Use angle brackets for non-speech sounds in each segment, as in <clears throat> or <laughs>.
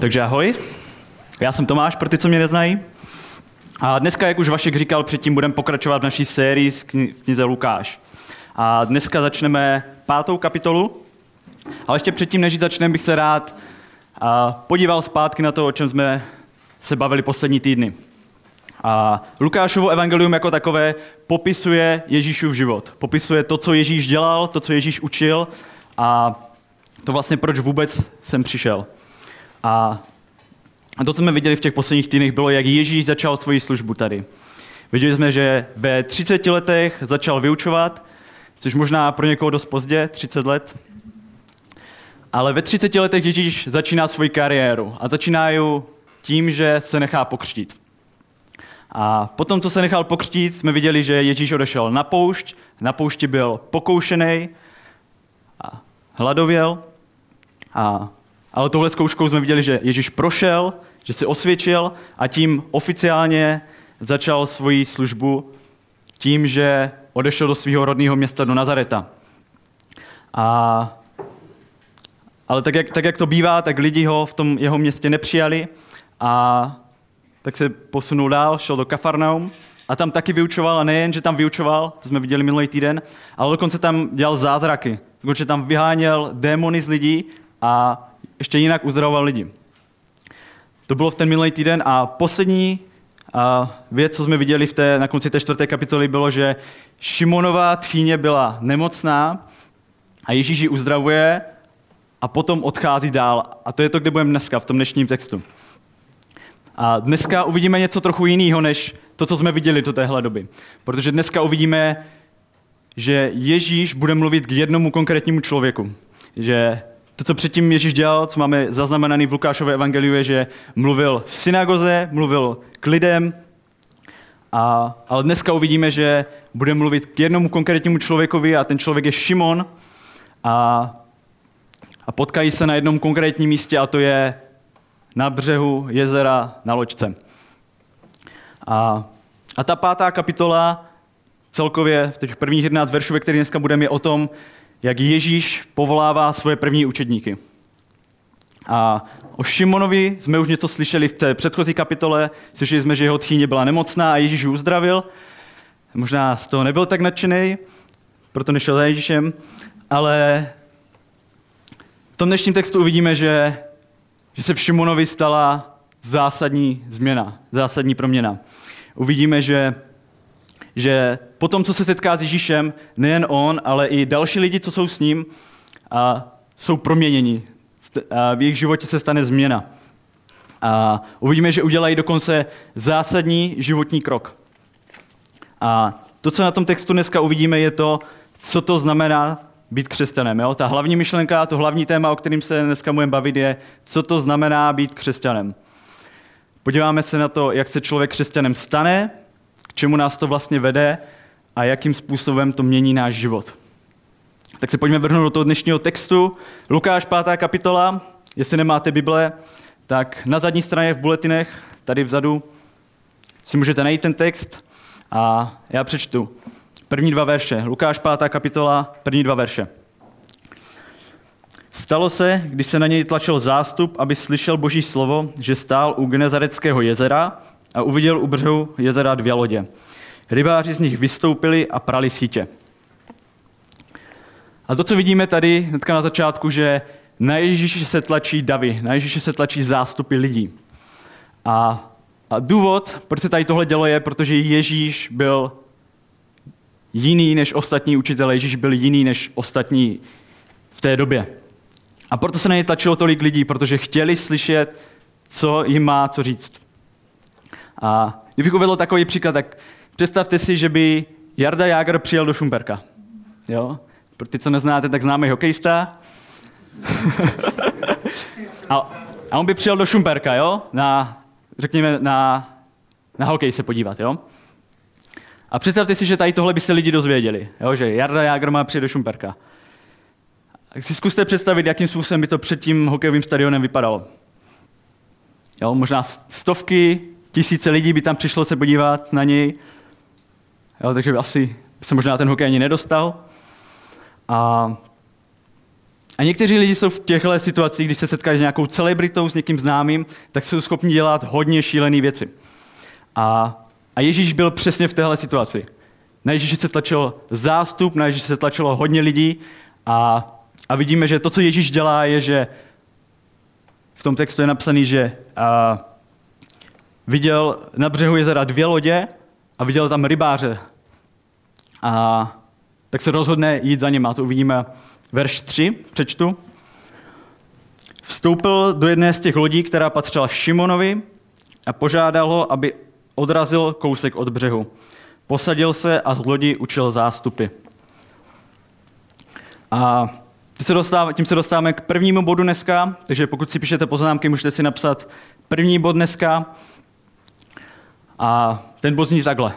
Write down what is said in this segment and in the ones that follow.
Takže ahoj, já jsem Tomáš, pro ty, co mě neznají. A dneska, jak už Vašek říkal předtím, budeme pokračovat v naší sérii v knize Lukáš. A dneska začneme pátou kapitolu. Ale ještě předtím, než začneme, bych se rád podíval zpátky na to, o čem jsme se bavili poslední týdny. A Lukášovo evangelium jako takové popisuje Ježíšův život. Popisuje to, co Ježíš dělal, to, co Ježíš učil a to vlastně proč vůbec jsem přišel. A to, co jsme viděli v těch posledních týdnech, bylo, jak Ježíš začal svoji službu tady. Viděli jsme, že ve 30 letech začal vyučovat, což možná pro někoho dost pozdě, 30 let. Ale ve 30 letech Ježíš začíná svoji kariéru a začíná ji tím, že se nechá pokřtít. A potom, co se nechal pokřtít, jsme viděli, že Ježíš odešel na poušť, na poušti byl pokoušený a hladověl. A, ale touhle zkouškou jsme viděli, že Ježíš prošel, že si osvědčil a tím oficiálně začal svoji službu tím, že odešel do svého rodného města do Nazareta. A, ale tak jak, tak, jak to bývá, tak lidi ho v tom jeho městě nepřijali a tak se posunul dál, šel do Kafarnaum a tam taky vyučoval a nejen, že tam vyučoval, to jsme viděli minulý týden, ale dokonce tam dělal zázraky. Dokonce tam vyháněl démony z lidí a ještě jinak uzdravoval lidi. To bylo v ten minulý týden a poslední a věc, co jsme viděli v té, na konci té čtvrté kapitoly, bylo, že Šimonová tchýně byla nemocná a Ježíš ji uzdravuje a potom odchází dál. A to je to, kde budeme dneska, v tom dnešním textu. A dneska uvidíme něco trochu jiného, než to, co jsme viděli do téhle doby. Protože dneska uvidíme, že Ježíš bude mluvit k jednomu konkrétnímu člověku. Že to, co předtím Ježíš dělal, co máme zaznamenaný v Lukášově evangeliu, je, že mluvil v synagoze, mluvil k lidem, a, ale dneska uvidíme, že bude mluvit k jednomu konkrétnímu člověkovi a ten člověk je Šimon a, a potkají se na jednom konkrétním místě a to je na břehu jezera na loďce. A, a ta pátá kapitola celkově v těch prvních 11 veršů, ve kterých dneska budeme, je o tom, jak Ježíš povolává svoje první učedníky. A o Šimonovi jsme už něco slyšeli v té předchozí kapitole. Slyšeli jsme, že jeho tchýně byla nemocná a Ježíš ji uzdravil. Možná z toho nebyl tak nadšený, proto nešel za Ježíšem, ale v tom dnešním textu uvidíme, že, že se v Šimonovi stala zásadní změna, zásadní proměna. Uvidíme, že že po tom, co se setká s Ježíšem, nejen on, ale i další lidi, co jsou s ním, a jsou proměněni. A v jejich životě se stane změna. A uvidíme, že udělají dokonce zásadní životní krok. A to, co na tom textu dneska uvidíme, je to, co to znamená být křesťanem. Jo? Ta hlavní myšlenka, to hlavní téma, o kterým se dneska budeme bavit, je, co to znamená být křesťanem. Podíváme se na to, jak se člověk křesťanem stane, čemu nás to vlastně vede a jakým způsobem to mění náš život. Tak se pojďme vrhnout do toho dnešního textu. Lukáš 5. kapitola. Jestli nemáte Bible, tak na zadní straně v buletinech, tady vzadu, si můžete najít ten text a já přečtu. První dva verše. Lukáš 5. kapitola, první dva verše. Stalo se, když se na něj tlačil zástup, aby slyšel boží slovo, že stál u Genezareckého jezera a uviděl u břehu jezera dvě lodě. Rybáři z nich vystoupili a prali sítě. A to, co vidíme tady hnedka na začátku, že na Ježíše se tlačí davy, na Ježíše se tlačí zástupy lidí. A, a důvod, proč se tady tohle dělo, je, protože Ježíš byl jiný než ostatní učitelé, Ježíš byl jiný než ostatní v té době. A proto se na ně tlačilo tolik lidí, protože chtěli slyšet, co jim má co říct. A kdybych uvedl takový příklad, tak představte si, že by Jarda Jágr přijel do Šumperka. Jo? Pro ty, co neznáte, tak známý hokejista. <laughs> a, a on by přijel do Šumperka, jo? Na, řekněme, na, na hokej se podívat, jo? A představte si, že tady tohle by se lidi dozvěděli, jo? že Jarda Jágr má přijet do Šumperka. Tak si zkuste představit, jakým způsobem by to před tím hokejovým stadionem vypadalo. Jo, možná stovky, tisíce lidí by tam přišlo se podívat na něj, jo, takže by asi se možná ten hokej ani nedostal. A, A někteří lidi jsou v těchto situacích, když se setkají s nějakou celebritou, s někým známým, tak jsou schopni dělat hodně šílené věci. A, a Ježíš byl přesně v téhle situaci. Na Ježíše se tlačil zástup, na Ježíše se tlačilo hodně lidí a, a vidíme, že to, co Ježíš dělá, je, že v tom textu je napsaný, že a, viděl na břehu jezera dvě lodě a viděl tam rybáře. A tak se rozhodne jít za ním. A to uvidíme verš 3, přečtu. Vstoupil do jedné z těch lodí, která patřila Šimonovi a požádal ho, aby odrazil kousek od břehu. Posadil se a z lodi učil zástupy. A tím se, dostáváme, tím se dostáváme k prvnímu bodu dneska, takže pokud si píšete poznámky, můžete si napsat první bod dneska. A ten bod zní takhle.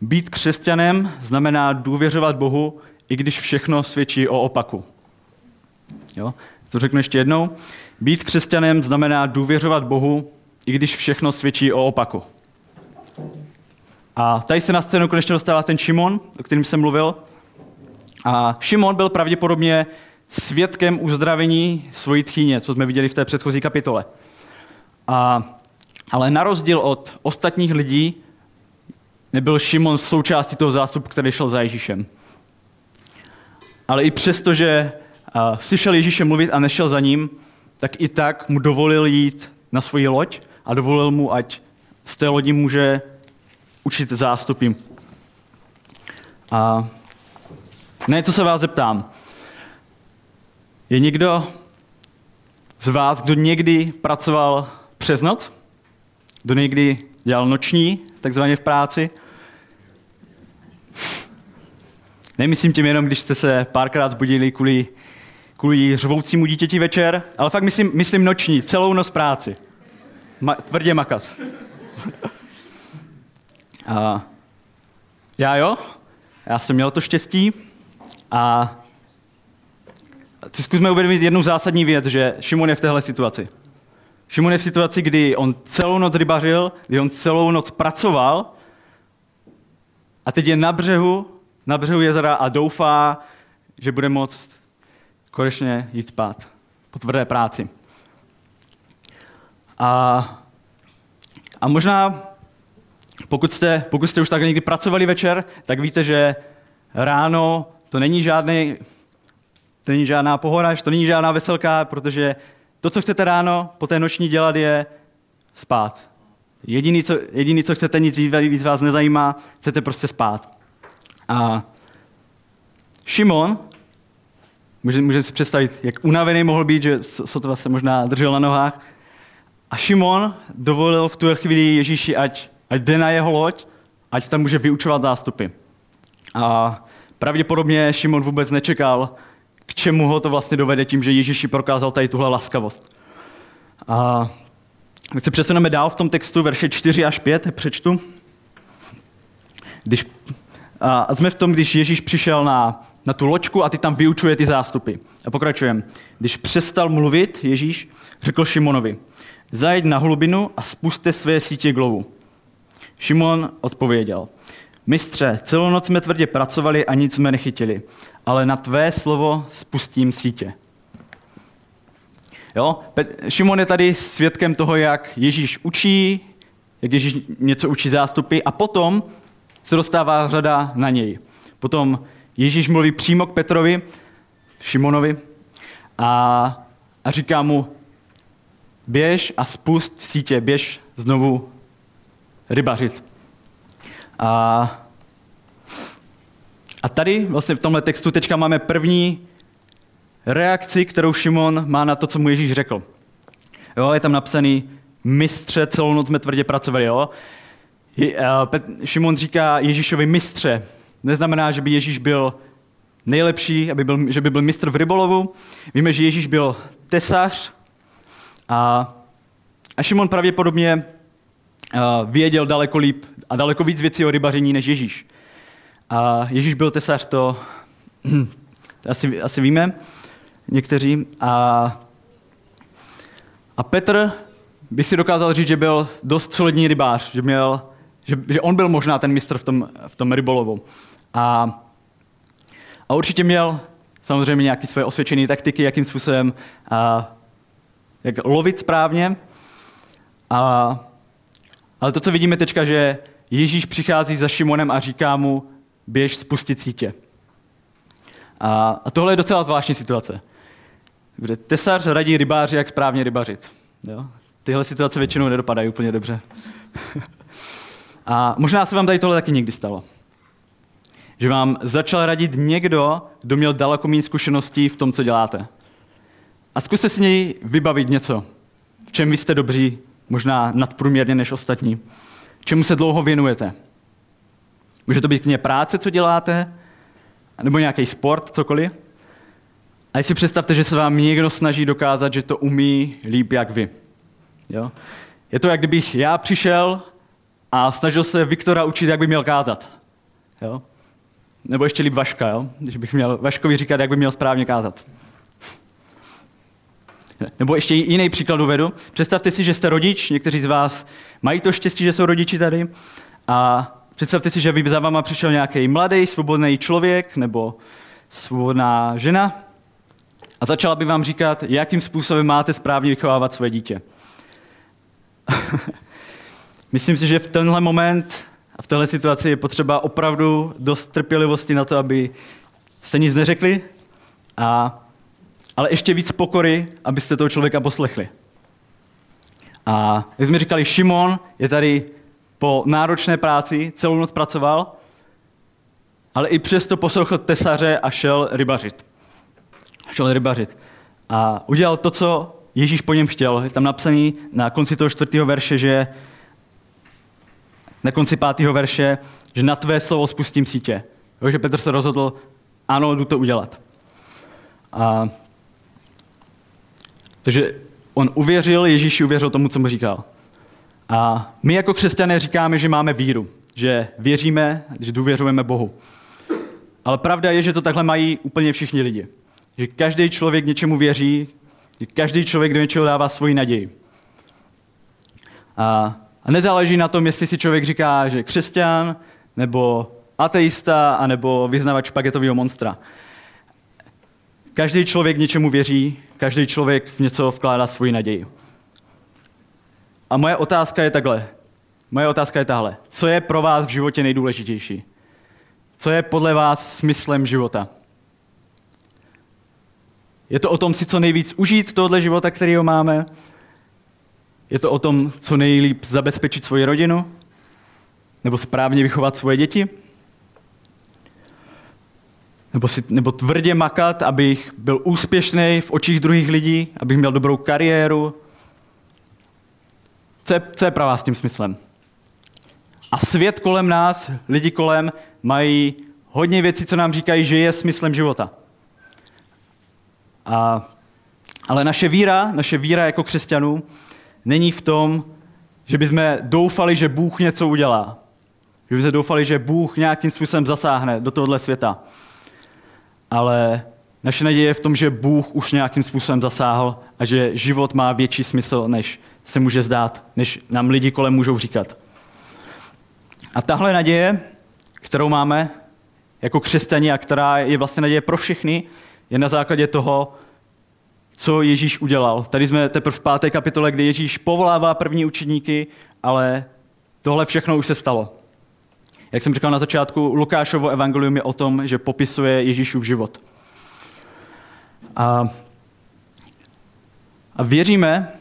Být křesťanem znamená důvěřovat Bohu, i když všechno svědčí o opaku. Jo? To řeknu ještě jednou. Být křesťanem znamená důvěřovat Bohu, i když všechno svědčí o opaku. A tady se na scénu konečně dostává ten Šimon, o kterým jsem mluvil. A Šimon byl pravděpodobně svědkem uzdravení svojí tchýně, co jsme viděli v té předchozí kapitole. A, ale na rozdíl od ostatních lidí nebyl Šimon součástí toho zástupu, který šel za Ježíšem. Ale i přesto, že slyšel Ježíše mluvit a nešel za ním, tak i tak mu dovolil jít na svoji loď a dovolil mu, ať z té lodi může učit zástupy. A ne, co se vás zeptám. Je někdo z vás, kdo někdy pracoval přes noc? Kdo někdy dělal noční, takzvaně v práci? Nemyslím tím jenom, když jste se párkrát zbudili kvůli, kvůli řvoucímu dítěti večer, ale fakt myslím, myslím noční, celou noc práci. Ma, tvrdě makat. A já jo, já jsem měl to štěstí a si zkusme uvědomit jednu zásadní věc, že Šimon je v téhle situaci. Šimon je v situaci, kdy on celou noc rybařil, kdy on celou noc pracoval a teď je na břehu, na břehu jezera a doufá, že bude moct konečně jít spát po tvrdé práci. A, a možná pokud jste, pokud jste už tak někdy pracovali večer, tak víte, že ráno to není žádný, to není žádná pohoda, to není žádná veselka, protože to, co chcete ráno po té noční dělat, je spát. Jediný, co, jediný, co chcete, nic víc vás nezajímá, chcete prostě spát. A Šimon, můžete může si představit, jak unavený mohl být, že sotva se možná držel na nohách. A Šimon dovolil v tu chvíli Ježíši, ať ať jde na jeho loď, ať tam může vyučovat zástupy. A pravděpodobně Šimon vůbec nečekal, k čemu ho to vlastně dovede tím, že Ježíši prokázal tady tuhle laskavost. A když se přesuneme dál v tom textu, verše 4 až 5, přečtu. Když, a jsme v tom, když Ježíš přišel na, na tu loďku a ty tam vyučuje ty zástupy. A pokračujeme. Když přestal mluvit Ježíš, řekl Šimonovi, zajď na hlubinu a spuste své sítě k lovu. Šimon odpověděl, mistře, celou noc jsme tvrdě pracovali a nic jsme nechytili, ale na tvé slovo spustím sítě. Jo? Šimon je tady svědkem toho, jak Ježíš učí, jak Ježíš něco učí zástupy a potom se dostává řada na něj. Potom Ježíš mluví přímo k Petrovi, Šimonovi a, a říká mu, běž a spust sítě, běž znovu rybařit. A, a tady vlastně v tomhle textu teďka máme první reakci, kterou Šimon má na to, co mu Ježíš řekl. Jo, je tam napsaný, mistře, celou noc jsme tvrdě pracovali. Jo? Šimon říká Ježíšovi mistře. Neznamená, že by Ježíš byl nejlepší, aby byl, že by byl mistr v rybolovu. Víme, že Ježíš byl tesař a, a Šimon pravděpodobně věděl daleko líp a daleko víc věcí o rybaření než Ježíš. A Ježíš byl tesař, to, <clears throat> asi, asi víme někteří. A, a Petr by si dokázal říct, že byl dost solidní rybář, že, měl, že, že on byl možná ten mistr v tom, v tom rybolovu. A, a určitě měl samozřejmě nějaké své osvědčené taktiky, jakým způsobem a, jak lovit správně. A, ale to, co vidíme teďka, že Ježíš přichází za Šimonem a říká mu, běž spustit sítě. A, a tohle je docela zvláštní situace. Kde tesař radí rybáři, jak správně rybařit. Jo? Tyhle situace většinou nedopadají úplně dobře. <laughs> a možná se vám tady tohle taky někdy stalo. Že vám začal radit někdo, kdo měl daleko méně zkušeností v tom, co děláte. A zkuste si něj vybavit něco, v čem vy jste dobří, možná nadprůměrně než ostatní. Čemu se dlouho věnujete. Může to být kně práce, co děláte, nebo nějaký sport, cokoliv. A si představte, že se vám někdo snaží dokázat, že to umí líp jak vy. Jo? Je to, jak kdybych já přišel a snažil se Viktora učit, jak by měl kázat. Jo? Nebo ještě líp Vaška, jo? když bych měl Vaškovi říkat, jak by měl správně kázat. Nebo ještě jiný příklad uvedu. Představte si, že jste rodič, někteří z vás mají to štěstí, že jsou rodiči tady. A představte si, že by za váma přišel nějaký mladý, svobodný člověk nebo svobodná žena a začala by vám říkat, jakým způsobem máte správně vychovávat své dítě. <laughs> Myslím si, že v tenhle moment a v téhle situaci je potřeba opravdu dost trpělivosti na to, aby jste nic neřekli, a, ale ještě víc pokory, abyste toho člověka poslechli. A jak jsme říkali, Šimon je tady po náročné práci, celou noc pracoval, ale i přesto poslouchl tesaře a šel rybařit. Šel rybařit. A udělal to, co Ježíš po něm chtěl. Je tam napsaný na konci toho čtvrtého verše, že na konci pátého verše, že na tvé slovo spustím sítě. Jo, že Petr se rozhodl, ano, jdu to udělat. A, takže on uvěřil, Ježíš uvěřil tomu, co mu říkal. A my jako křesťané říkáme, že máme víru, že věříme, že důvěřujeme Bohu. Ale pravda je, že to takhle mají úplně všichni lidi. Že každý člověk něčemu věří, že každý člověk do něčeho dává svoji naději. A, a nezáleží na tom, jestli si člověk říká, že křesťan, nebo ateista, anebo vyznavač špagetového monstra. Každý člověk něčemu věří, každý člověk v něco vkládá svoji naději. A moje otázka je takhle. Moje otázka je tahle. Co je pro vás v životě nejdůležitější? Co je podle vás smyslem života? Je to o tom si co nejvíc užít tohle života, který máme? Je to o tom, co nejlíp zabezpečit svoji rodinu? Nebo správně vychovat svoje děti? Nebo, si, nebo tvrdě makat, abych byl úspěšný v očích druhých lidí, abych měl dobrou kariéru, co je, co je pro vás tím smyslem? A svět kolem nás, lidi kolem, mají hodně věcí, co nám říkají, že je smyslem života. A, ale naše víra, naše víra jako křesťanů, není v tom, že bychom doufali, že Bůh něco udělá. Že bychom doufali, že Bůh nějakým způsobem zasáhne do tohohle světa. Ale naše naděje je v tom, že Bůh už nějakým způsobem zasáhl a že život má větší smysl, než se může zdát, než nám lidi kolem můžou říkat. A tahle naděje, kterou máme jako křesťani a která je vlastně naděje pro všechny, je na základě toho, co Ježíš udělal. Tady jsme teprve v páté kapitole, kdy Ježíš povolává první učedníky, ale tohle všechno už se stalo. Jak jsem říkal na začátku, Lukášovo evangelium je o tom, že popisuje Ježíšův život. A, a věříme,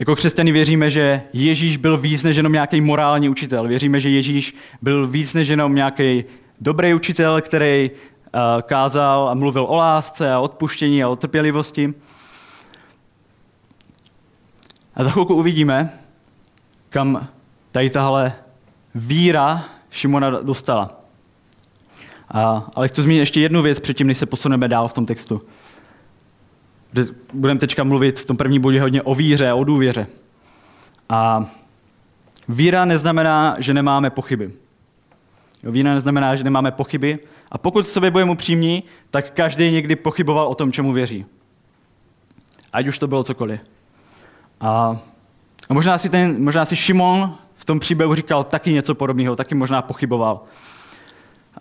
jako křesťany věříme, že Ježíš byl víc než jenom nějaký morální učitel. Věříme, že Ježíš byl víc než jenom nějaký dobrý učitel, který uh, kázal a mluvil o lásce a odpuštění a o trpělivosti. A za chvilku uvidíme, kam tady tahle víra Šimona dostala. A, ale chci zmínit ještě jednu věc předtím, než se posuneme dál v tom textu. Budeme teďka mluvit v tom prvním bodě hodně o víře, o důvěře. A víra neznamená, že nemáme pochyby. Víra neznamená, že nemáme pochyby. A pokud v sobě budeme upřímní, tak každý někdy pochyboval o tom, čemu věří. Ať už to bylo cokoliv. A, a možná, si ten, možná si Šimon v tom příběhu říkal taky něco podobného, taky možná pochyboval.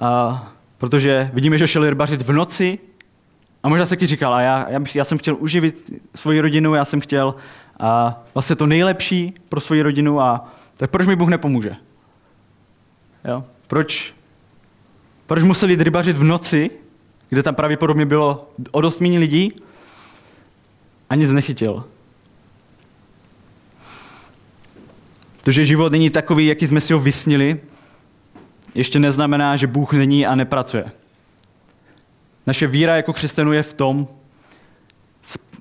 A, protože vidíme, že šel rybařit v noci a možná se taky říkal, a já, já, já jsem chtěl uživit svoji rodinu, já jsem chtěl a vlastně to nejlepší pro svoji rodinu a tak proč mi Bůh nepomůže? Jo? Proč, proč museli rybařit v noci, kde tam pravděpodobně bylo o dost méně lidí a nic nechytil? To, že život není takový, jaký jsme si ho vysnili, ještě neznamená, že Bůh není a nepracuje. Naše víra jako křesťanů je v tom,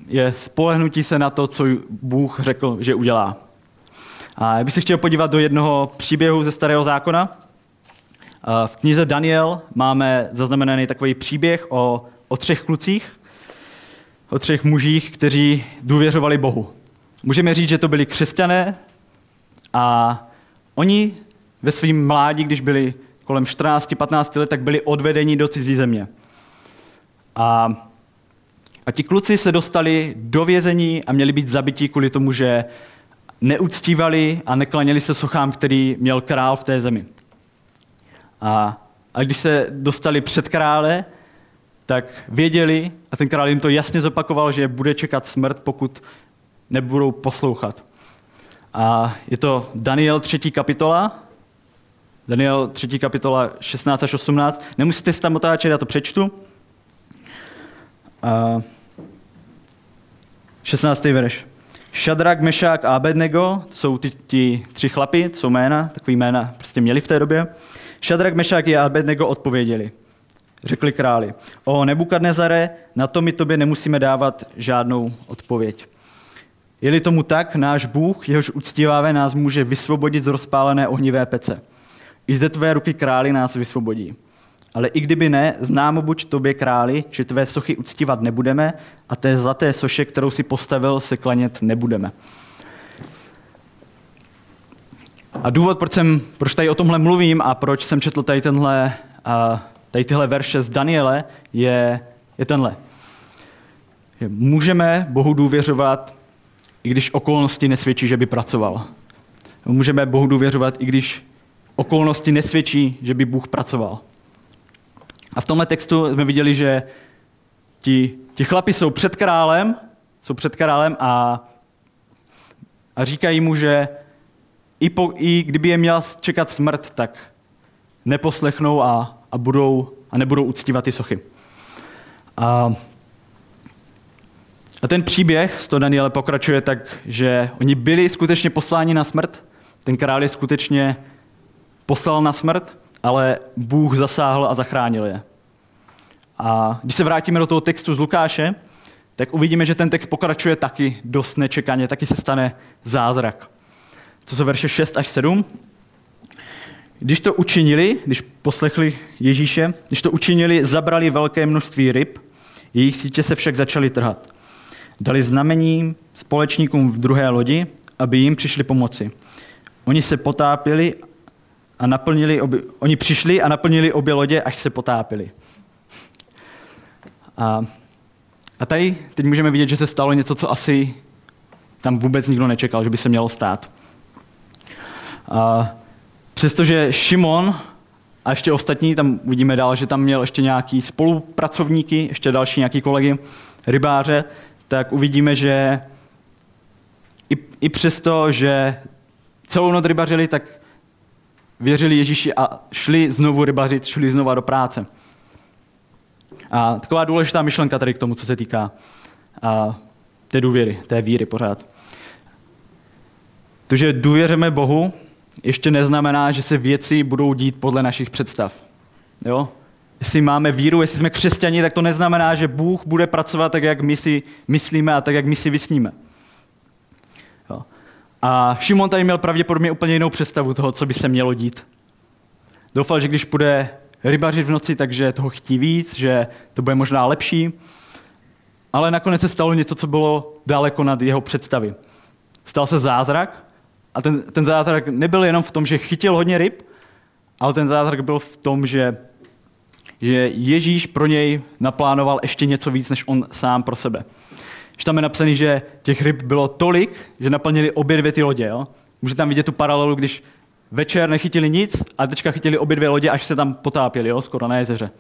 je spolehnutí se na to, co Bůh řekl, že udělá. A já bych se chtěl podívat do jednoho příběhu ze Starého zákona. V knize Daniel máme zaznamenaný takový příběh o, o třech klucích, o třech mužích, kteří důvěřovali Bohu. Můžeme říct, že to byli křesťané a oni ve svém mládí, když byli kolem 14-15 let, tak byli odvedeni do cizí země. A, a ti kluci se dostali do vězení a měli být zabití kvůli tomu, že neuctívali a neklaněli se sochám, který měl král v té zemi. A, a když se dostali před krále, tak věděli, a ten král jim to jasně zopakoval, že bude čekat smrt, pokud nebudou poslouchat. A je to Daniel 3. kapitola, Daniel 3. kapitola 16 až 18. Nemusíte si tam otáčet, já to přečtu. A 16. verš. Šadrak, Mešák a Abednego, to jsou ty, ty tři chlapy, to jsou jména, takový jména prostě měli v té době. Šadrak, Mešák a Abednego odpověděli. Řekli králi, o Nebukadnezare, na to my tobě nemusíme dávat žádnou odpověď. Je-li tomu tak, náš Bůh, jehož uctíváme, nás může vysvobodit z rozpálené ohnivé pece. I zde tvé ruky králi nás vysvobodí. Ale i kdyby ne, známo buď tobě králi, že tvé sochy uctívat nebudeme a té zlaté soše, kterou si postavil, se klanět nebudeme. A důvod, proč, jsem, proč tady o tomhle mluvím a proč jsem četl tady, tenhle, tady tyhle verše z Daniele, je, je tenhle. Můžeme Bohu důvěřovat, i když okolnosti nesvědčí, že by pracoval. Můžeme Bohu důvěřovat, i když okolnosti nesvědčí, že by Bůh pracoval. A v tomhle textu jsme viděli, že ti, ti chlapi jsou před králem, jsou před králem a, a říkají mu, že i, po, i kdyby je měla čekat smrt, tak neposlechnou a, a, budou, a nebudou uctívat ty sochy. A, a ten příběh z toho Daniele pokračuje tak, že oni byli skutečně posláni na smrt, ten král je skutečně poslal na smrt, ale Bůh zasáhl a zachránil je. A když se vrátíme do toho textu z Lukáše, tak uvidíme, že ten text pokračuje taky dost nečekaně, taky se stane zázrak. To jsou verše 6 až 7. Když to učinili, když poslechli Ježíše, když to učinili, zabrali velké množství ryb, jejich sítě se však začaly trhat. Dali znamení společníkům v druhé lodi, aby jim přišli pomoci. Oni se potápili a naplnili obě, oni přišli a naplnili obě lodě, až se potápili. A, a tady teď můžeme vidět, že se stalo něco, co asi tam vůbec nikdo nečekal, že by se mělo stát. A přestože Šimon a ještě ostatní, tam uvidíme dál, že tam měl ještě nějaký spolupracovníky, ještě další nějaký kolegy, rybáře, tak uvidíme, že i, i přesto, že celou noc rybařili, tak věřili Ježíši a šli znovu rybařit, šli znova do práce. A taková důležitá myšlenka tady k tomu, co se týká a, té důvěry, té víry pořád. To, že důvěřeme Bohu, ještě neznamená, že se věci budou dít podle našich představ. Jo? Jestli máme víru, jestli jsme křesťani, tak to neznamená, že Bůh bude pracovat tak, jak my si myslíme a tak, jak my si vysníme. A Šimon tady měl pravděpodobně úplně jinou představu toho, co by se mělo dít. Doufal, že když bude rybařit v noci, takže toho chtí víc, že to bude možná lepší. Ale nakonec se stalo něco, co bylo daleko nad jeho představy. Stal se zázrak a ten, ten zázrak nebyl jenom v tom, že chytil hodně ryb, ale ten zázrak byl v tom, že, že Ježíš pro něj naplánoval ještě něco víc, než on sám pro sebe. Že tam je napsaný, že těch ryb bylo tolik, že naplnili obě dvě ty lodě. Jo? Můžete tam vidět tu paralelu, když večer nechytili nic a teďka chytili obě dvě lodě, až se tam potápěli, jo, skoro na jezeře.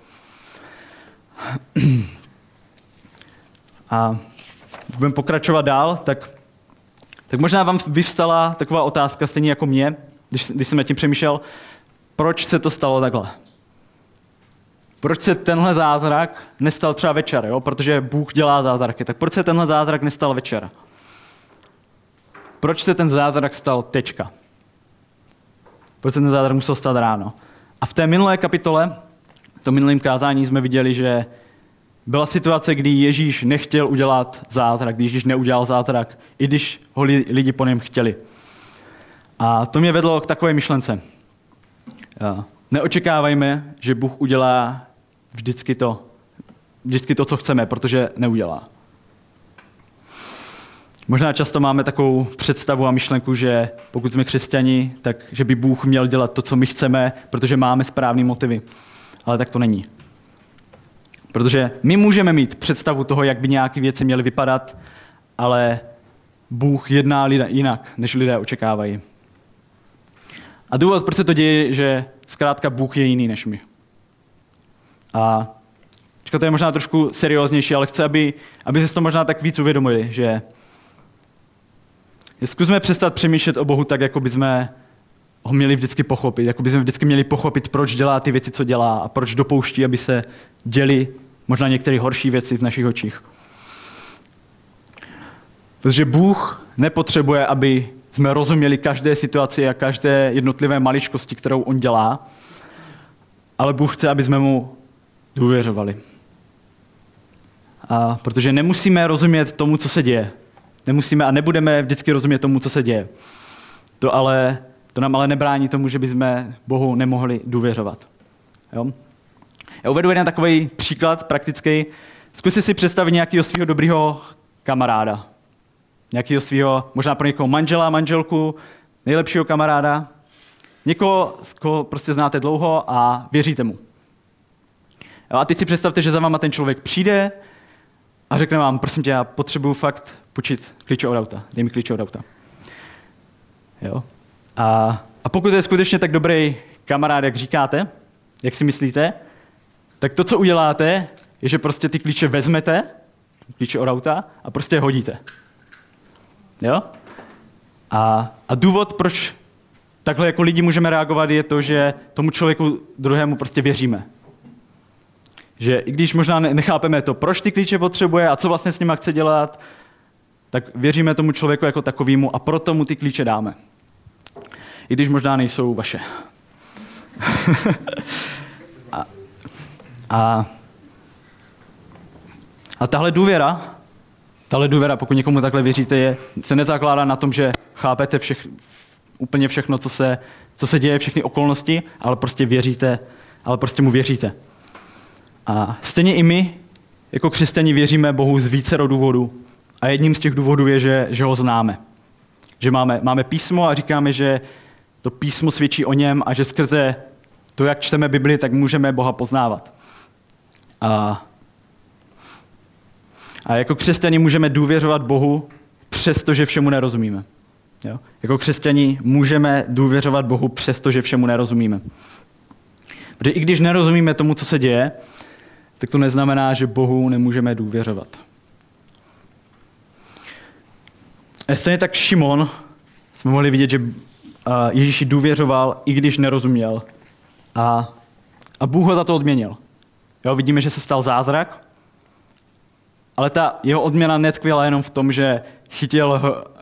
A budeme pokračovat dál, tak, tak možná vám vyvstala taková otázka, stejně jako mě, když, když jsem nad tím přemýšlel, proč se to stalo takhle? Proč se tenhle zázrak nestal třeba večer, jo? protože Bůh dělá zázraky, tak proč se tenhle zázrak nestal večer? Proč se ten zázrak stal tečka? Proč se ten zázrak musel stát ráno? A v té minulé kapitole, v tom minulém kázání jsme viděli, že byla situace, kdy Ježíš nechtěl udělat zázrak, když Ježíš neudělal zázrak, i když ho lidi po něm chtěli. A to mě vedlo k takové myšlence. Neočekávajme, že Bůh udělá vždycky to, vždycky to, co chceme, protože neudělá. Možná často máme takovou představu a myšlenku, že pokud jsme křesťani, tak že by Bůh měl dělat to, co my chceme, protože máme správné motivy. Ale tak to není. Protože my můžeme mít představu toho, jak by nějaké věci měly vypadat, ale Bůh jedná jinak, než lidé očekávají. A důvod, proč se to děje, že zkrátka Bůh je jiný než my. A to je možná trošku serióznější, ale chci, aby, aby si to možná tak víc uvědomili, že Zkusme přestat přemýšlet o Bohu tak, jako by jsme ho měli vždycky pochopit, jako by jsme vždycky měli pochopit, proč dělá ty věci, co dělá a proč dopouští, aby se děli možná některé horší věci v našich očích. Protože Bůh nepotřebuje, aby jsme rozuměli každé situaci a každé jednotlivé maličkosti, kterou on dělá, ale Bůh chce, aby jsme mu důvěřovali. A protože nemusíme rozumět tomu, co se děje. Nemusíme a nebudeme vždycky rozumět tomu, co se děje. To, ale, to nám ale nebrání tomu, že bychom Bohu nemohli důvěřovat. Jo? Já uvedu jeden takový příklad praktický. Zkuste si představit nějakého svého dobrého kamaráda. Nějakého svého, možná pro někoho manžela, manželku, nejlepšího kamaráda. Někoho, koho prostě znáte dlouho a věříte mu. A teď si představte, že za váma ten člověk přijde a řekne vám, prosím tě, já potřebuju fakt půjčit klíče od auta. Dej mi klíče od auta. Jo? A, a pokud je skutečně tak dobrý kamarád, jak říkáte, jak si myslíte, tak to, co uděláte, je, že prostě ty klíče vezmete, klíče od auta, a prostě je hodíte. Jo? A, a důvod, proč takhle jako lidi můžeme reagovat, je to, že tomu člověku druhému prostě věříme. Že i když možná nechápeme to, proč ty klíče potřebuje a co vlastně s nimi chce dělat, tak věříme tomu člověku jako takovému a proto mu ty klíče dáme. I když možná nejsou vaše. <laughs> a, a, a tahle důvěra, tahle důvěra, pokud někomu takhle věříte, je, se nezakládá na tom, že chápete všech, úplně všechno, co se, co se děje, všechny okolnosti, ale prostě věříte, ale prostě mu věříte. A stejně i my, jako křesťani, věříme Bohu z více důvodů. A jedním z těch důvodů je, že, že ho známe. Že máme, máme písmo a říkáme, že to písmo svědčí o něm a že skrze to, jak čteme Bibli, tak můžeme Boha poznávat. A, a jako křesťani můžeme důvěřovat Bohu, přestože všemu nerozumíme. Jo? Jako křesťani můžeme důvěřovat Bohu, přestože všemu nerozumíme. Protože i když nerozumíme tomu, co se děje, tak to neznamená, že Bohu nemůžeme důvěřovat. A stejně tak Šimon jsme mohli vidět, že Ježíši důvěřoval, i když nerozuměl. A, a Bůh ho za to odměnil. Jo, vidíme, že se stal zázrak, ale ta jeho odměna netkvěla jenom v tom, že chytil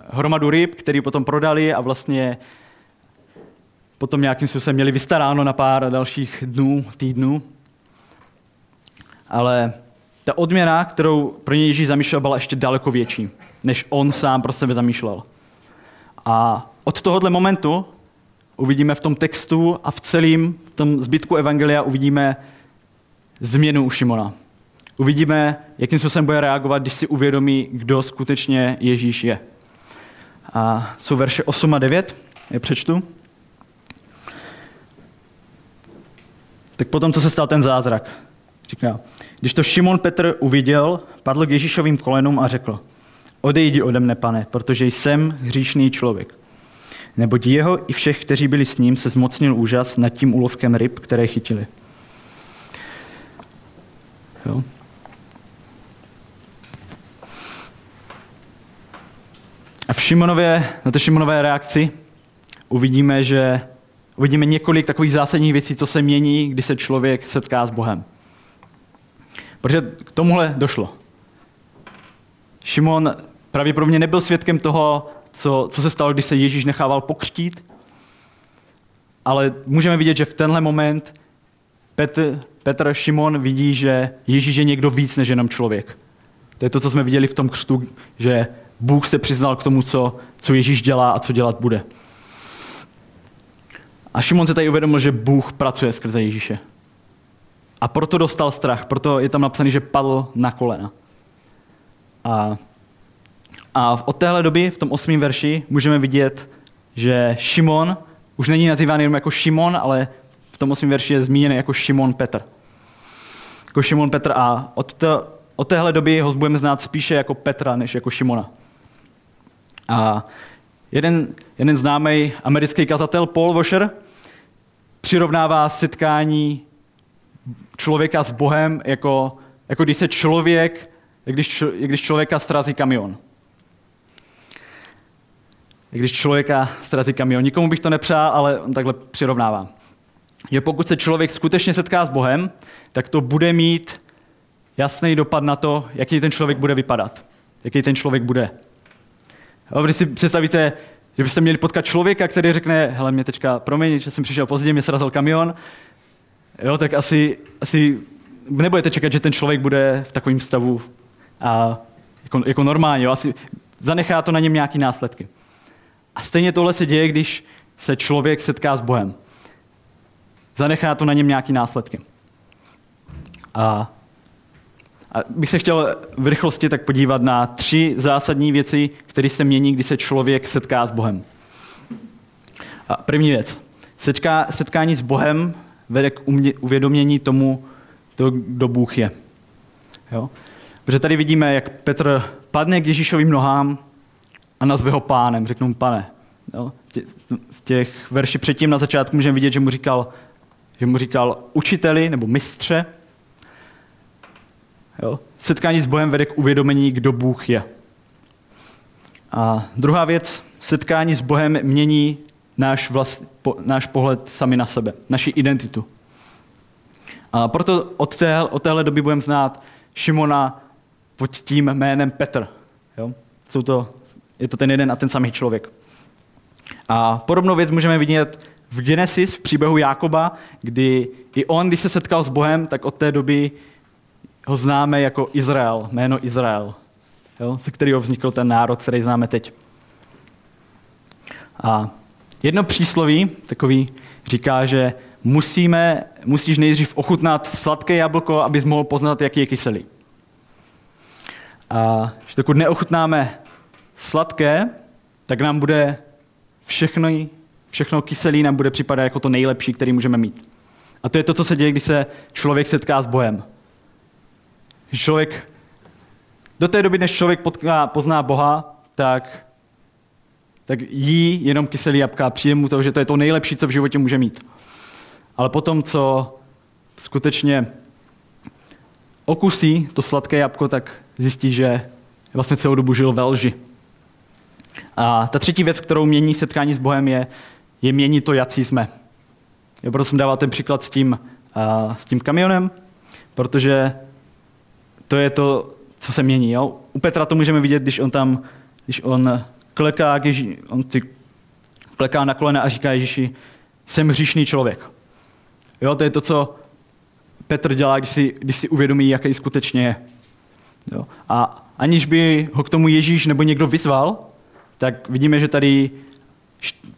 hromadu ryb, který potom prodali a vlastně potom nějakým způsobem měli vystaráno na pár dalších dnů, týdnů. Ale ta odměna, kterou pro něj Ježíš zamýšlel, byla ještě daleko větší, než on sám pro sebe zamýšlel. A od tohohle momentu uvidíme v tom textu a v celém v tom zbytku Evangelia uvidíme změnu u Šimona. Uvidíme, jakým způsobem bude reagovat, když si uvědomí, kdo skutečně Ježíš je. A jsou verše 8 a 9, je přečtu. Tak potom, co se stal ten zázrak. Říká, když to Šimon Petr uviděl, padl k Ježíšovým kolenům a řekl, odejdi ode mne, pane, protože jsem hříšný člověk. Neboť jeho i všech, kteří byli s ním, se zmocnil úžas nad tím úlovkem ryb, které chytili. Jo. v Šimonově, na té Šimonové reakci uvidíme, že uvidíme několik takových zásadních věcí, co se mění, když se člověk setká s Bohem. Protože k tomuhle došlo. Šimon pravděpodobně nebyl svědkem toho, co, co se stalo, když se Ježíš nechával pokřtít, ale můžeme vidět, že v tenhle moment Petr, Petr Šimon vidí, že Ježíš je někdo víc než jenom člověk. To je to, co jsme viděli v tom křtu, že Bůh se přiznal k tomu, co, co Ježíš dělá a co dělat bude. A Šimon se tady uvědomil, že Bůh pracuje skrze Ježíše. A proto dostal strach, proto je tam napsané, že padl na kolena. A, a od téhle doby, v tom osmém verši, můžeme vidět, že Šimon už není nazýván jenom jako Šimon, ale v tom osmém verši je zmíněn jako Šimon Petr. Jako Šimon Petr a od, to, od téhle doby ho budeme znát spíše jako Petra, než jako Šimona. A jeden, jeden známý americký kazatel Paul Washer přirovnává setkání člověka s Bohem jako, jako když se člověk, když, když člověka strazí kamion. Když člověka strazí kamion. Nikomu bych to nepřál, ale on takhle přirovnává. Že pokud se člověk skutečně setká s Bohem, tak to bude mít jasný dopad na to, jaký ten člověk bude vypadat. Jaký ten člověk bude. Jo, když si představíte, že byste měli potkat člověka, který řekne, hele, mě teďka, promiň, že jsem přišel pozdě, mě srazil kamion, jo, tak asi, asi nebudete čekat, že ten člověk bude v takovém stavu a jako, jako normálně, jo, asi zanechá to na něm nějaký následky. A stejně tohle se děje, když se člověk setká s Bohem. Zanechá to na něm nějaký následky. A a bych se chtěl v rychlosti tak podívat na tři zásadní věci, které se mění, když se člověk setká s Bohem. A první věc. Setká, setkání s Bohem vede k uvědomění tomu, to, kdo Bůh je. Jo? Protože tady vidíme, jak Petr padne k Ježíšovým nohám a nazve ho pánem, řeknu mu pane. Jo? V těch verši předtím na začátku můžeme vidět, že mu říkal, že mu říkal učiteli nebo mistře, Jo? Setkání s Bohem vede k uvědomení, kdo Bůh je. A druhá věc, setkání s Bohem mění náš, vlast, po, náš pohled sami na sebe, naši identitu. A proto od, té, od téhle doby budeme znát Šimona pod tím jménem Petr. Jo? Jsou to, je to ten jeden a ten samý člověk. A podobnou věc můžeme vidět v Genesis, v příběhu Jákoba, kdy i on, když se setkal s Bohem, tak od té doby ho známe jako Izrael, jméno Izrael, jo, ze kterého vznikl ten národ, který známe teď. A jedno přísloví, takový, říká, že musíme, musíš nejdřív ochutnat sladké jablko, abys mohl poznat, jaký je kyselý. A že dokud neochutnáme sladké, tak nám bude všechno, všechno kyselý nám bude připadat jako to nejlepší, který můžeme mít. A to je to, co se děje, když se člověk setká s Bohem člověk, do té doby, než člověk potká, pozná Boha, tak, tak jí jenom kyselý jabka a přijde mu to, že to je to nejlepší, co v životě může mít. Ale potom, co skutečně okusí to sladké jabko, tak zjistí, že vlastně celou dobu žil ve lži. A ta třetí věc, kterou mění setkání s Bohem, je, je mění to, jaký jsme. Já proto jsem dával ten příklad s tím, uh, s tím kamionem, protože to je to, co se mění. Jo? U Petra to můžeme vidět, když on tam, když on kleká, Ježí, on si kleká na kolena a říká Ježíši, jsem hříšný člověk. Jo, to je to, co Petr dělá, když si, když si uvědomí, jaký skutečně je. Jo. A aniž by ho k tomu Ježíš nebo někdo vyzval, tak vidíme, že tady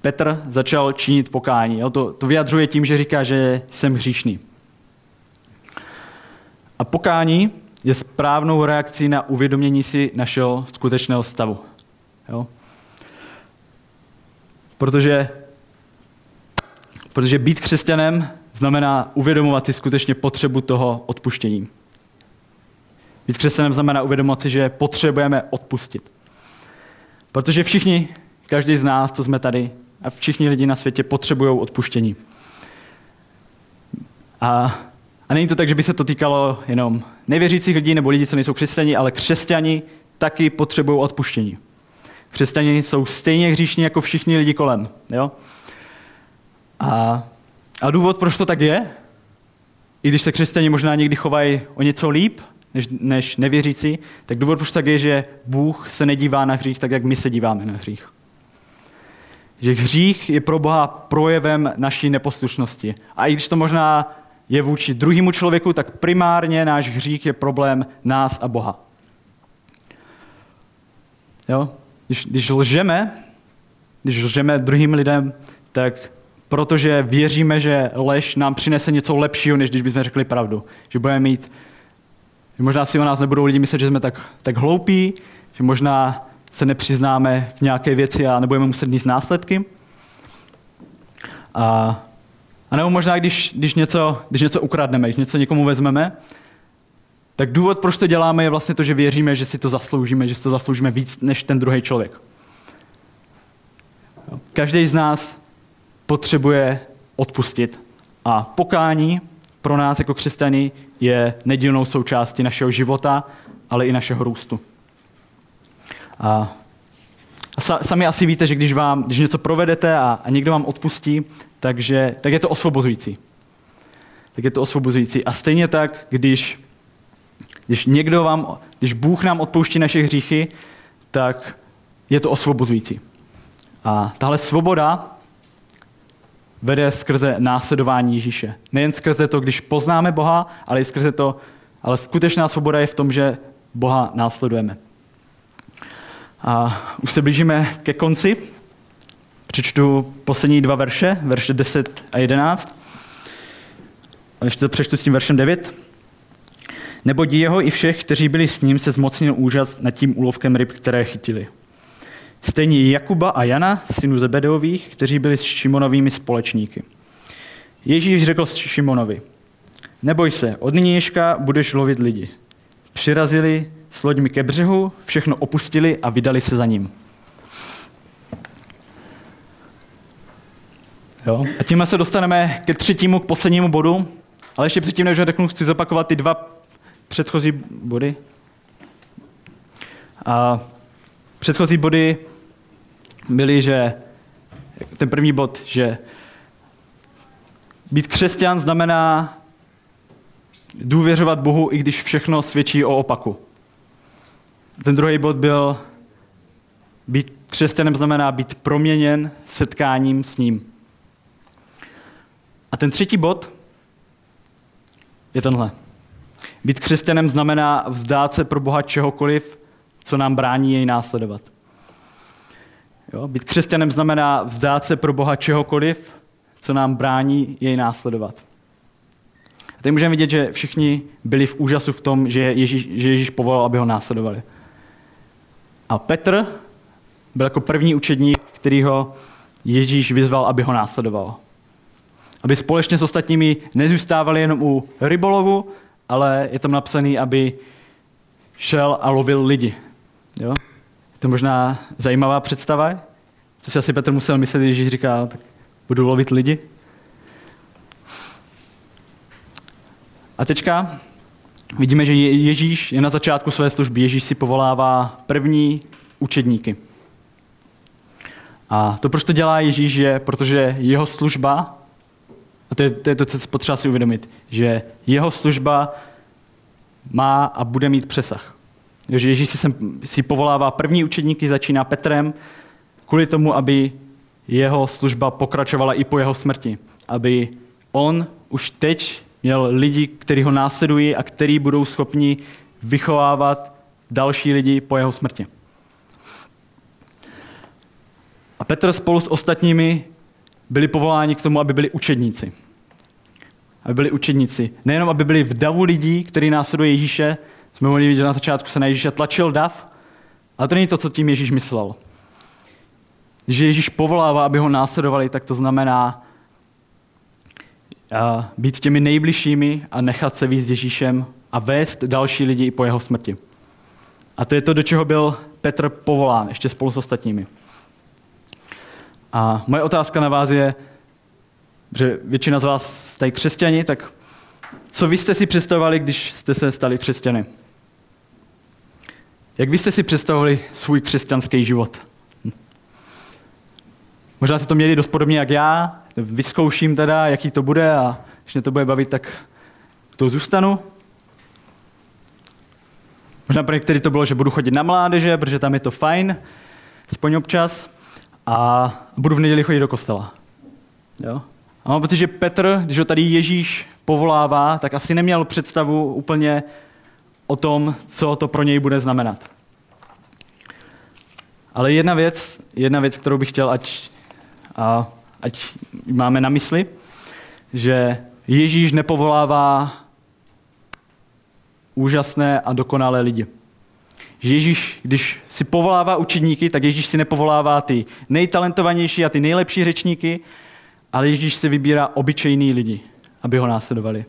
Petr začal činit pokání. Jo. To, to vyjadřuje tím, že říká, že jsem hříšný. A pokání je správnou reakcí na uvědomění si našeho skutečného stavu. Jo? Protože, protože být křesťanem znamená uvědomovat si skutečně potřebu toho odpuštění. Být křesťanem znamená uvědomovat si, že potřebujeme odpustit. Protože všichni, každý z nás, co jsme tady, a všichni lidi na světě potřebují odpuštění. A a není to tak, že by se to týkalo jenom nevěřících lidí nebo lidí, co nejsou křesťani, ale křesťani taky potřebují odpuštění. Křesťani jsou stejně hříšní jako všichni lidi kolem. Jo? A, a důvod, proč to tak je, i když se křesťani možná někdy chovají o něco líp než, než nevěřící, tak důvod, proč tak je, že Bůh se nedívá na hřích tak, jak my se díváme na hřích. Že hřích je pro Boha projevem naší neposlušnosti. A i když to možná je vůči druhému člověku, tak primárně náš hřích je problém nás a Boha. Jo? Když, když lžeme, když lžeme druhým lidem, tak protože věříme, že lež nám přinese něco lepšího, než když bychom řekli pravdu. Že budeme mít, že možná si o nás nebudou lidi myslet, že jsme tak, tak hloupí, že možná se nepřiznáme k nějaké věci a nebudeme muset níst následky. A, a nebo možná, když, když, něco, když něco ukradneme, když něco někomu vezmeme, tak důvod, proč to děláme, je vlastně to, že věříme, že si to zasloužíme, že si to zasloužíme víc než ten druhý člověk. Každý z nás potřebuje odpustit. A pokání pro nás jako křesťany je nedílnou součástí našeho života, ale i našeho růstu. A sami asi víte, že když, vám, když něco provedete a, a někdo vám odpustí, takže, tak je to osvobozující. Tak je to osvobozující. A stejně tak, když, když někdo vám, když Bůh nám odpouští naše hříchy, tak je to osvobozující. A tahle svoboda vede skrze následování Ježíše. Nejen skrze to, když poznáme Boha, ale i skrze to, ale skutečná svoboda je v tom, že Boha následujeme. A už se blížíme ke konci. Přečtu poslední dva verše, verše 10 a 11. A ještě to přečtu s tím veršem 9. Nebo jeho i všech, kteří byli s ním, se zmocnil úžas nad tím úlovkem ryb, které chytili. Stejně Jakuba a Jana, synu Zebedeových, kteří byli s Šimonovými společníky. Ježíš řekl Šimonovi, neboj se, od nynějška budeš lovit lidi. Přirazili s loďmi ke břehu, všechno opustili a vydali se za ním. Jo? A tím se dostaneme ke třetímu, k poslednímu bodu, ale ještě předtím, než ho řeknu, chci zopakovat ty dva předchozí body. A předchozí body byly, že ten první bod, že být křesťan znamená důvěřovat Bohu, i když všechno svědčí o opaku. Ten druhý bod byl, být křesťanem znamená být proměněn setkáním s ním. A ten třetí bod je tenhle. Být křesťanem znamená vzdát se pro Boha čehokoliv, co nám brání jej následovat. Jo? Být křesťanem znamená vzdát se pro Boha čehokoliv, co nám brání jej následovat. A tady můžeme vidět, že všichni byli v úžasu v tom, že Ježíš, že Ježíš povolal, aby ho následovali. A Petr byl jako první učedník, který ho Ježíš vyzval, aby ho následoval. Aby společně s ostatními nezůstávali jenom u rybolovu, ale je tam napsaný, aby šel a lovil lidi. Jo? Je to možná zajímavá představa, co si asi Petr musel myslet, když říká, tak budu lovit lidi. A teďka vidíme, že Ježíš je na začátku své služby. Ježíš si povolává první učedníky. A to, proč to dělá Ježíš, je, protože jeho služba, a to je to, je to co potřeba si uvědomit, že jeho služba má a bude mít přesah. že Ježíš si, sem, si povolává první učedníky, začíná Petrem, kvůli tomu, aby jeho služba pokračovala i po jeho smrti. Aby on už teď měl lidi, kteří ho následují a kteří budou schopni vychovávat další lidi po jeho smrti. A Petr spolu s ostatními byli povoláni k tomu, aby byli učedníci. Aby byli učedníci. Nejenom, aby byli v davu lidí, kteří následují Ježíše, jsme mohli vidět, že na začátku se na Ježíše tlačil dav, ale to není to, co tím Ježíš myslel. Když Ježíš povolává, aby ho následovali, tak to znamená být těmi nejbližšími a nechat se víc Ježíšem a vést další lidi i po jeho smrti. A to je to, do čeho byl Petr povolán, ještě spolu s ostatními. A moje otázka na vás je, že většina z vás jste křesťani, tak co vy jste si představovali, když jste se stali křesťany? Jak vy jste si představovali svůj křesťanský život? Možná si to měli dost podobně jak já, vyzkouším teda, jaký to bude a když mě to bude bavit, tak to zůstanu. Možná pro některý to bylo, že budu chodit na mládeže, protože tam je to fajn, aspoň občas, a budu v neděli chodit do kostela. Jo? A mám pocit, že Petr, když ho tady Ježíš povolává, tak asi neměl představu úplně o tom, co to pro něj bude znamenat. Ale jedna věc, jedna věc, kterou bych chtěl, ať, a, ať máme na mysli, že Ježíš nepovolává úžasné a dokonalé lidi. Že Ježíš, když si povolává učedníky, tak Ježíš si nepovolává ty nejtalentovanější a ty nejlepší řečníky, ale Ježíš si vybírá obyčejný lidi, aby ho následovali.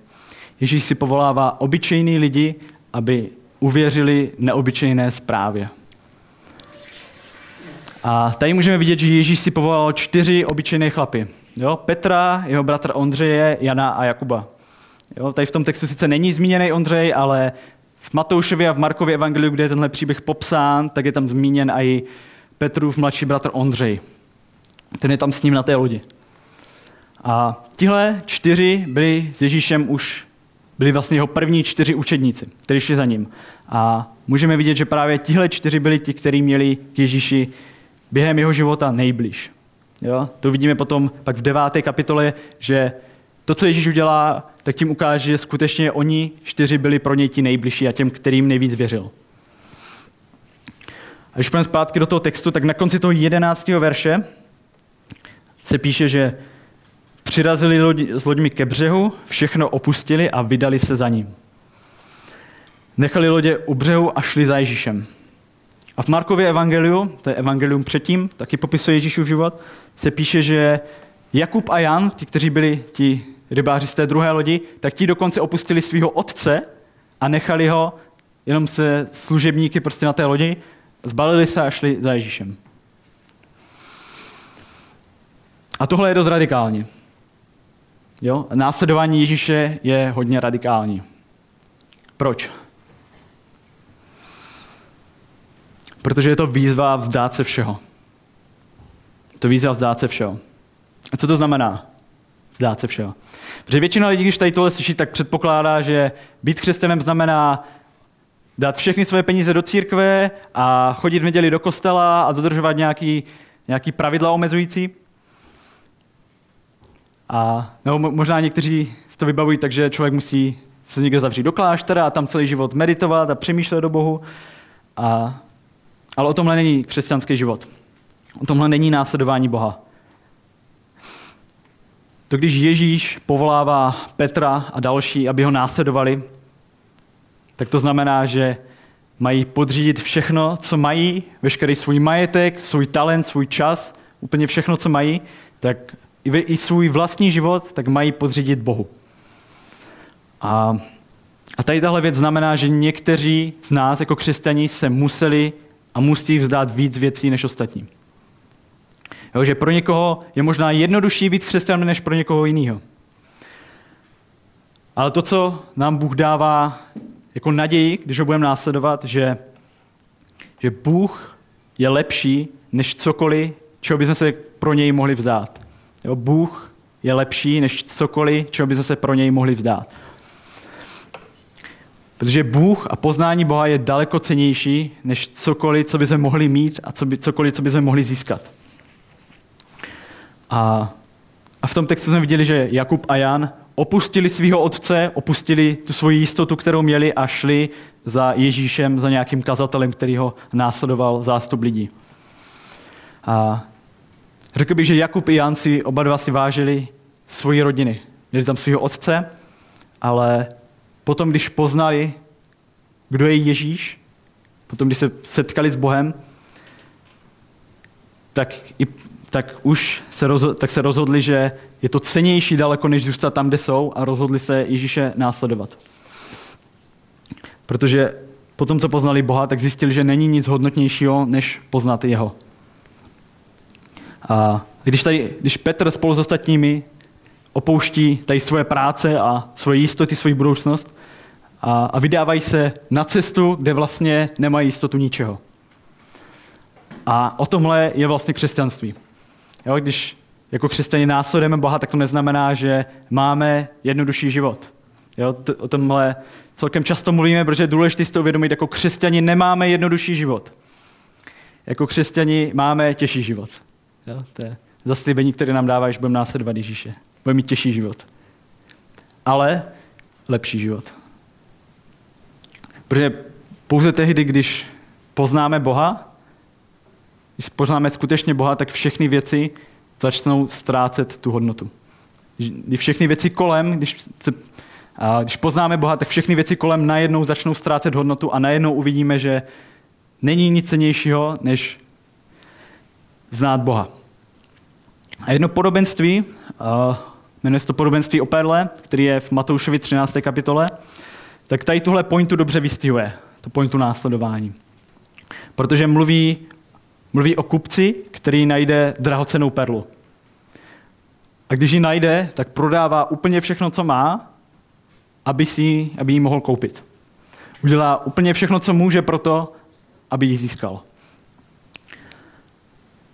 Ježíš si povolává obyčejný lidi, aby uvěřili neobyčejné zprávě. A tady můžeme vidět, že Ježíš si povolal čtyři obyčejné chlapy. Jo? Petra, jeho bratr Ondřeje, Jana a Jakuba. Jo? Tady v tom textu sice není zmíněný Ondřej, ale v Matoušově a v Markově evangeliu, kde je tenhle příběh popsán, tak je tam zmíněn i Petrův mladší bratr Ondřej. Ten je tam s ním na té lodi. A tihle čtyři byli s Ježíšem už, byli vlastně jeho první čtyři učedníci, kteří šli za ním. A můžeme vidět, že právě tihle čtyři byli ti, kteří měli k Ježíši během jeho života nejblíž. Jo? To vidíme potom pak v deváté kapitole, že to, co Ježíš udělá, tak tím ukáže, že skutečně oni čtyři byli pro něj ti nejbližší a těm, kterým nejvíc věřil. A když půjdeme zpátky do toho textu, tak na konci toho jedenáctého verše se píše, že přirazili lodi, s loďmi ke břehu, všechno opustili a vydali se za ním. Nechali lodě u břehu a šli za Ježíšem. A v Markově evangeliu, to je evangelium předtím, taky popisuje Ježíšův život, se píše, že Jakub a Jan, ti, kteří byli ti rybáři z té druhé lodi, tak ti dokonce opustili svého otce a nechali ho jenom se služebníky prostě na té lodi, zbalili se a šli za Ježíšem. A tohle je dost radikální. Jo? Následování Ježíše je hodně radikální. Proč? Protože je to výzva vzdát se všeho. To výzva vzdát se všeho. A co to znamená? Vzdát se všeho. Protože většina lidí, když tady tohle slyší, tak předpokládá, že být křesťanem znamená dát všechny své peníze do církve a chodit v neděli do kostela a dodržovat nějaký, nějaký pravidla omezující. A nebo možná někteří to vybavují tak, že člověk musí se někde zavřít do kláštera a tam celý život meditovat a přemýšlet do Bohu. A, ale o tomhle není křesťanský život. O tomhle není následování Boha. To když Ježíš povolává Petra a další, aby ho následovali, tak to znamená, že mají podřídit všechno, co mají, veškerý svůj majetek, svůj talent, svůj čas, úplně všechno, co mají, tak i svůj vlastní život, tak mají podřídit Bohu. A, a tady tahle věc znamená, že někteří z nás jako křesťaní se museli a musí vzdát víc věcí než ostatní. Jo, že pro někoho je možná jednodušší být křesťanem než pro někoho jiného. Ale to, co nám Bůh dává jako naději, když ho budeme následovat, že, že Bůh je lepší než cokoliv, čeho bychom se pro něj mohli vzdát. Jo, Bůh je lepší než cokoliv, čeho bychom se pro něj mohli vzdát. Protože Bůh a poznání Boha je daleko cenější než cokoliv, co bychom mohli mít a co by, cokoliv, co bychom mohli získat. A, a v tom textu jsme viděli, že Jakub a Jan opustili svého otce, opustili tu svoji jistotu, kterou měli a šli za Ježíšem, za nějakým kazatelem, který ho následoval zástup lidí. A řekl bych, že Jakub i Jan si oba dva si vážili svoji rodiny. Měli tam svého otce, ale potom, když poznali, kdo je Ježíš, potom, když se setkali s Bohem, tak i tak už se, rozhodli, tak se rozhodli, že je to cenější daleko, než zůstat tam, kde jsou a rozhodli se Ježíše následovat. Protože potom, co poznali Boha, tak zjistili, že není nic hodnotnějšího, než poznat jeho. A když, tady, když Petr spolu s ostatními opouští tady svoje práce a svoje jistoty, svoji budoucnost a, a vydávají se na cestu, kde vlastně nemají jistotu ničeho. A o tomhle je vlastně křesťanství. Jo, když jako křesťani následujeme Boha, tak to neznamená, že máme jednodušší život. Jo, t- o tomhle celkem často mluvíme, protože je důležité si to uvědomit, jako křesťani nemáme jednodušší život. Jako křesťani máme těžší život. Jo, to je zaslíbení, které nám dává, že budeme následovat Ježíše. Budeme mít těžší život. Ale lepší život. Protože pouze tehdy, když poznáme Boha, když poznáme skutečně Boha, tak všechny věci začnou ztrácet tu hodnotu. Když všechny věci kolem, když, se, a když poznáme Boha, tak všechny věci kolem najednou začnou ztrácet hodnotu a najednou uvidíme, že není nic cenějšího, než znát Boha. A jedno podobenství, uh, jmenuje se to podobenství o perle, který je v Matoušovi 13. kapitole, tak tady tuhle pointu dobře vystihuje, to pointu následování. Protože mluví, mluví o kupci, který najde drahocenou perlu. A když ji najde, tak prodává úplně všechno, co má, aby, si, aby ji mohl koupit. Udělá úplně všechno, co může pro to, aby ji získal.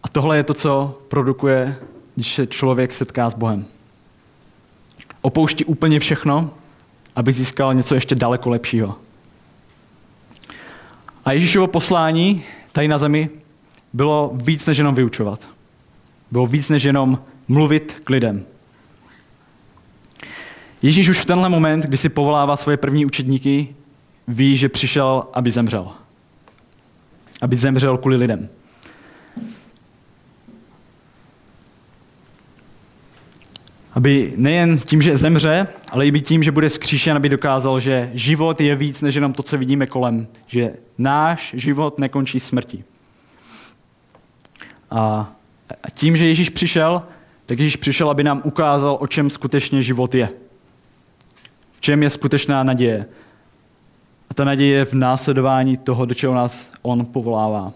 A tohle je to, co produkuje, když se člověk setká s Bohem. Opouští úplně všechno, aby získal něco ještě daleko lepšího. A Ježíšovo poslání tady na zemi bylo víc než jenom vyučovat. Bylo víc než jenom mluvit k lidem. Ježíš už v tenhle moment, kdy si povolává svoje první učedníky, ví, že přišel, aby zemřel. Aby zemřel kvůli lidem. Aby nejen tím, že zemře, ale i tím, že bude skříšen, aby dokázal, že život je víc než jenom to, co vidíme kolem. Že náš život nekončí smrtí. A tím, že Ježíš přišel, tak Ježíš přišel, aby nám ukázal, o čem skutečně život je. V čem je skutečná naděje. A ta naděje je v následování toho, do čeho nás on povolává.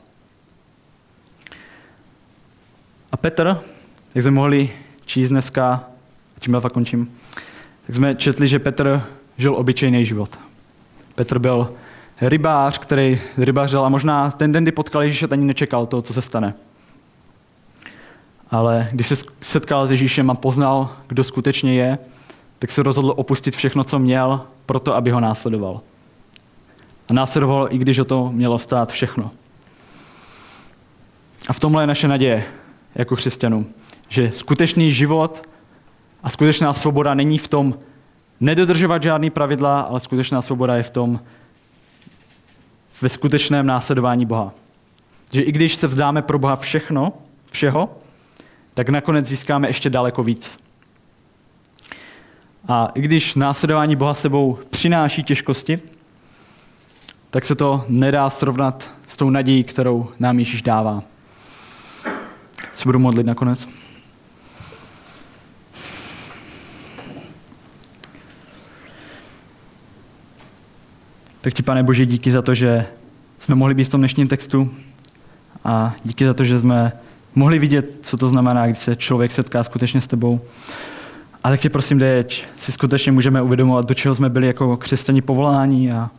A Petr, jak jsme mohli číst dneska, tím já končím, tak jsme četli, že Petr žil obyčejný život. Petr byl rybář, který rybařil a možná ten den, kdy potkal Ježíše, ani nečekal to, co se stane. Ale když se setkal s Ježíšem a poznal, kdo skutečně je, tak se rozhodl opustit všechno, co měl, proto, aby ho následoval. A následoval, i když o to mělo stát všechno. A v tomhle je naše naděje jako křesťanů, že skutečný život a skutečná svoboda není v tom nedodržovat žádný pravidla, ale skutečná svoboda je v tom ve skutečném následování Boha. Že i když se vzdáme pro Boha všechno, všeho, tak nakonec získáme ještě daleko víc. A i když následování Boha sebou přináší těžkosti, tak se to nedá srovnat s tou nadějí, kterou nám Ježíš dává. Se budu modlit nakonec. Tak ti, pane Bože, díky za to, že jsme mohli být v tom dnešním textu a díky za to, že jsme mohli vidět, co to znamená, když se člověk setká skutečně s tebou. A tak tě prosím, deč, si skutečně můžeme uvědomovat, do čeho jsme byli jako křesťani povolání a,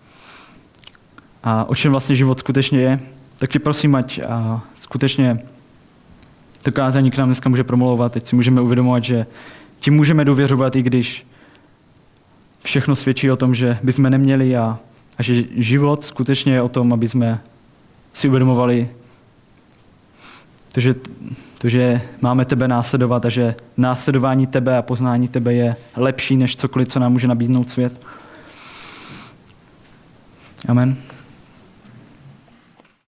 a o čem vlastně život skutečně je. Tak tě prosím, ať a skutečně to kázání k nám dneska může promlouvat, teď si můžeme uvědomovat, že ti můžeme důvěřovat, i když všechno svědčí o tom, že bychom neměli a, a že život skutečně je o tom, aby jsme si uvědomovali, to že, to, že máme tebe následovat a že následování tebe a poznání tebe je lepší než cokoliv, co nám může nabídnout svět. Amen.